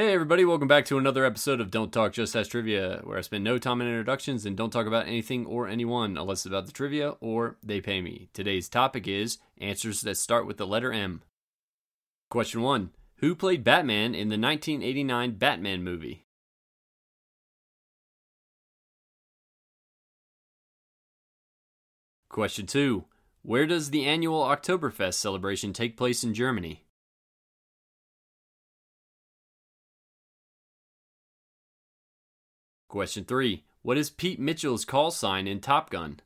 Hey, everybody, welcome back to another episode of Don't Talk Just Ask Trivia, where I spend no time in introductions and don't talk about anything or anyone unless it's about the trivia or they pay me. Today's topic is answers that start with the letter M. Question 1 Who played Batman in the 1989 Batman movie? Question 2 Where does the annual Oktoberfest celebration take place in Germany? Question 3. What is Pete Mitchell's call sign in Top Gun?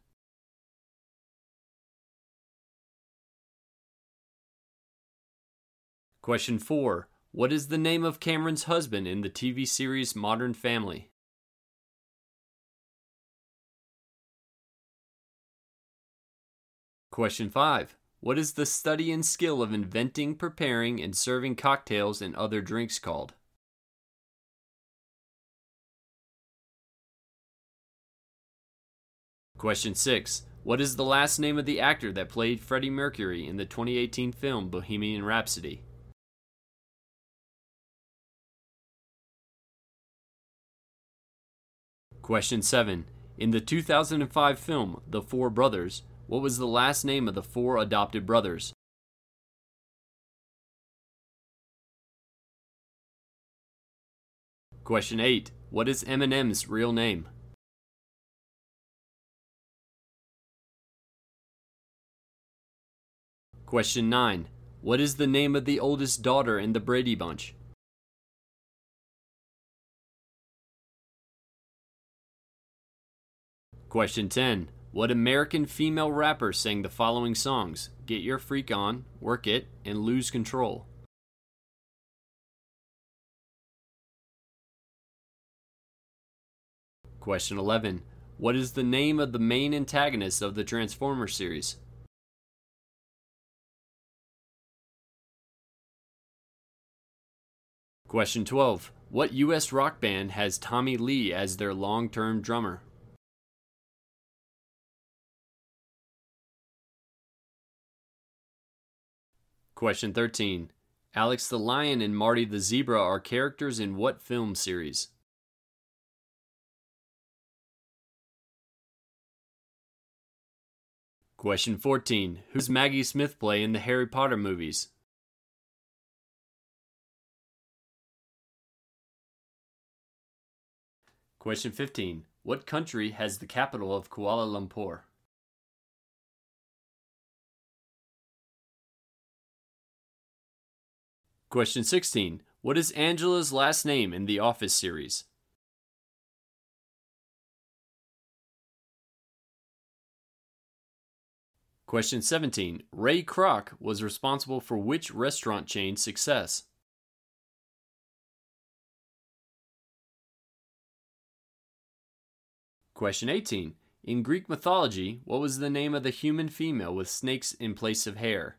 Question 4. What is the name of Cameron's husband in the TV series Modern Family? Question 5. What is the study and skill of inventing, preparing, and serving cocktails and other drinks called? Question 6. What is the last name of the actor that played Freddie Mercury in the 2018 film Bohemian Rhapsody? Question 7. In the 2005 film The Four Brothers, what was the last name of the four adopted brothers? Question 8. What is Eminem's real name? Question 9. What is the name of the oldest daughter in the Brady Bunch? Question 10. What American female rapper sang the following songs Get Your Freak On, Work It, and Lose Control? Question 11. What is the name of the main antagonist of the Transformers series? Question 12. What U.S. rock band has Tommy Lee as their long term drummer? Question 13. Alex the Lion and Marty the Zebra are characters in what film series? Question 14. Who does Maggie Smith play in the Harry Potter movies? Question 15. What country has the capital of Kuala Lumpur? Question 16. What is Angela's last name in the Office series? Question 17. Ray Kroc was responsible for which restaurant chain's success? Question 18. In Greek mythology, what was the name of the human female with snakes in place of hair?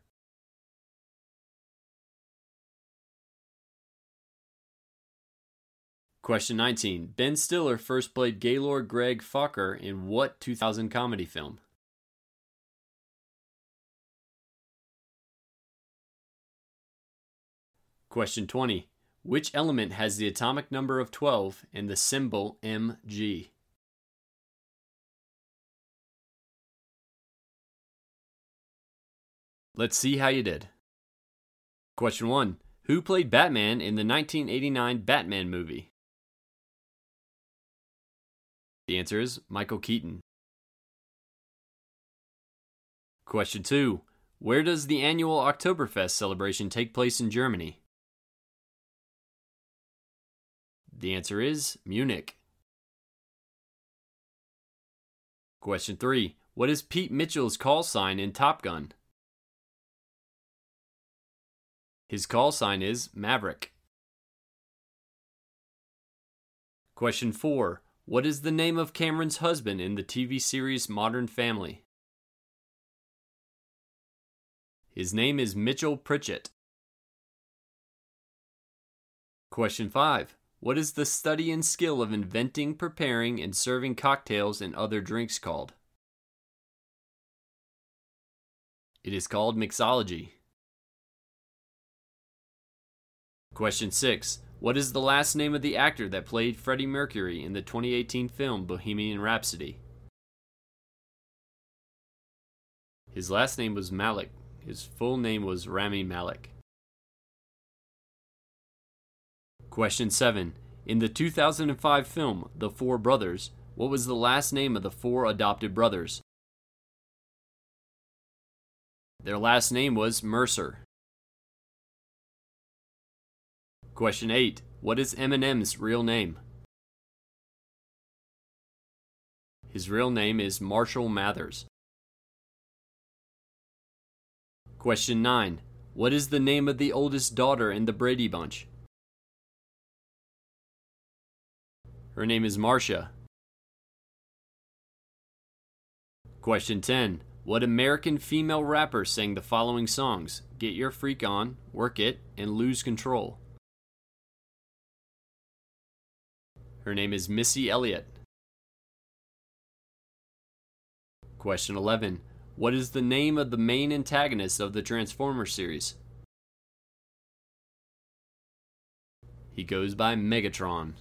Question 19. Ben Stiller first played Gaylord Greg Focker in what 2000 comedy film? Question 20. Which element has the atomic number of 12 and the symbol Mg? Let's see how you did. Question 1. Who played Batman in the 1989 Batman movie? The answer is Michael Keaton. Question 2. Where does the annual Oktoberfest celebration take place in Germany? The answer is Munich. Question 3. What is Pete Mitchell's call sign in Top Gun? His call sign is Maverick. Question 4. What is the name of Cameron's husband in the TV series Modern Family? His name is Mitchell Pritchett. Question 5. What is the study and skill of inventing, preparing, and serving cocktails and other drinks called? It is called mixology. Question 6. What is the last name of the actor that played Freddie Mercury in the 2018 film Bohemian Rhapsody? His last name was Malek. His full name was Rami Malek. Question 7. In the 2005 film The Four Brothers, what was the last name of the four adopted brothers? Their last name was Mercer. Question 8. What is Eminem's real name? His real name is Marshall Mathers. Question 9. What is the name of the oldest daughter in the Brady Bunch? Her name is Marcia. Question 10. What American female rapper sang the following songs Get Your Freak On, Work It, and Lose Control? Her name is Missy Elliott. Question 11. What is the name of the main antagonist of the Transformers series? He goes by Megatron.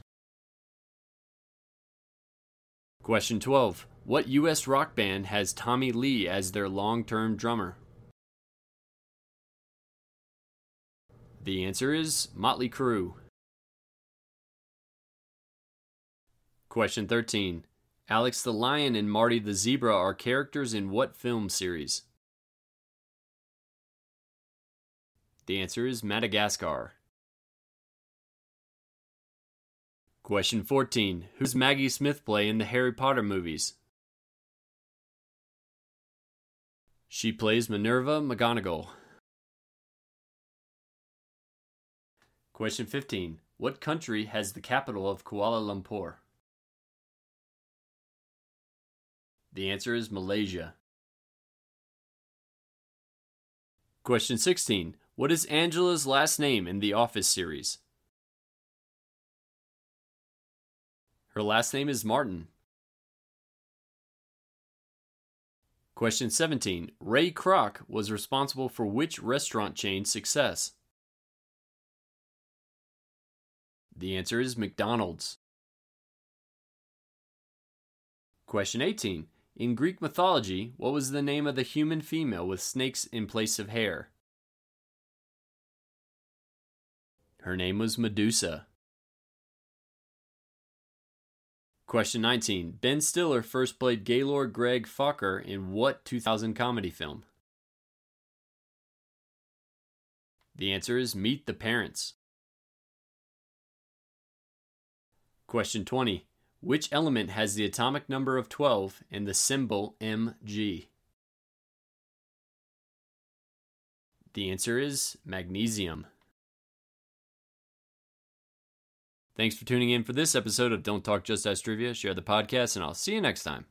Question 12. What U.S. rock band has Tommy Lee as their long term drummer? The answer is Motley Crue. Question 13. Alex the Lion and Marty the Zebra are characters in what film series? The answer is Madagascar. Question 14. Who's Maggie Smith play in the Harry Potter movies? She plays Minerva McGonagall. Question 15. What country has the capital of Kuala Lumpur? The answer is Malaysia. Question 16. What is Angela's last name in the Office series? Her last name is Martin. Question 17. Ray Kroc was responsible for which restaurant chain's success? The answer is McDonald's. Question 18. In Greek mythology, what was the name of the human female with snakes in place of hair? Her name was Medusa. Question 19. Ben Stiller first played Gaylord Greg Focker in what 2000 comedy film? The answer is Meet the Parents. Question 20. Which element has the atomic number of 12 and the symbol Mg? The answer is magnesium. Thanks for tuning in for this episode of Don't Talk Just Ask Trivia. Share the podcast, and I'll see you next time.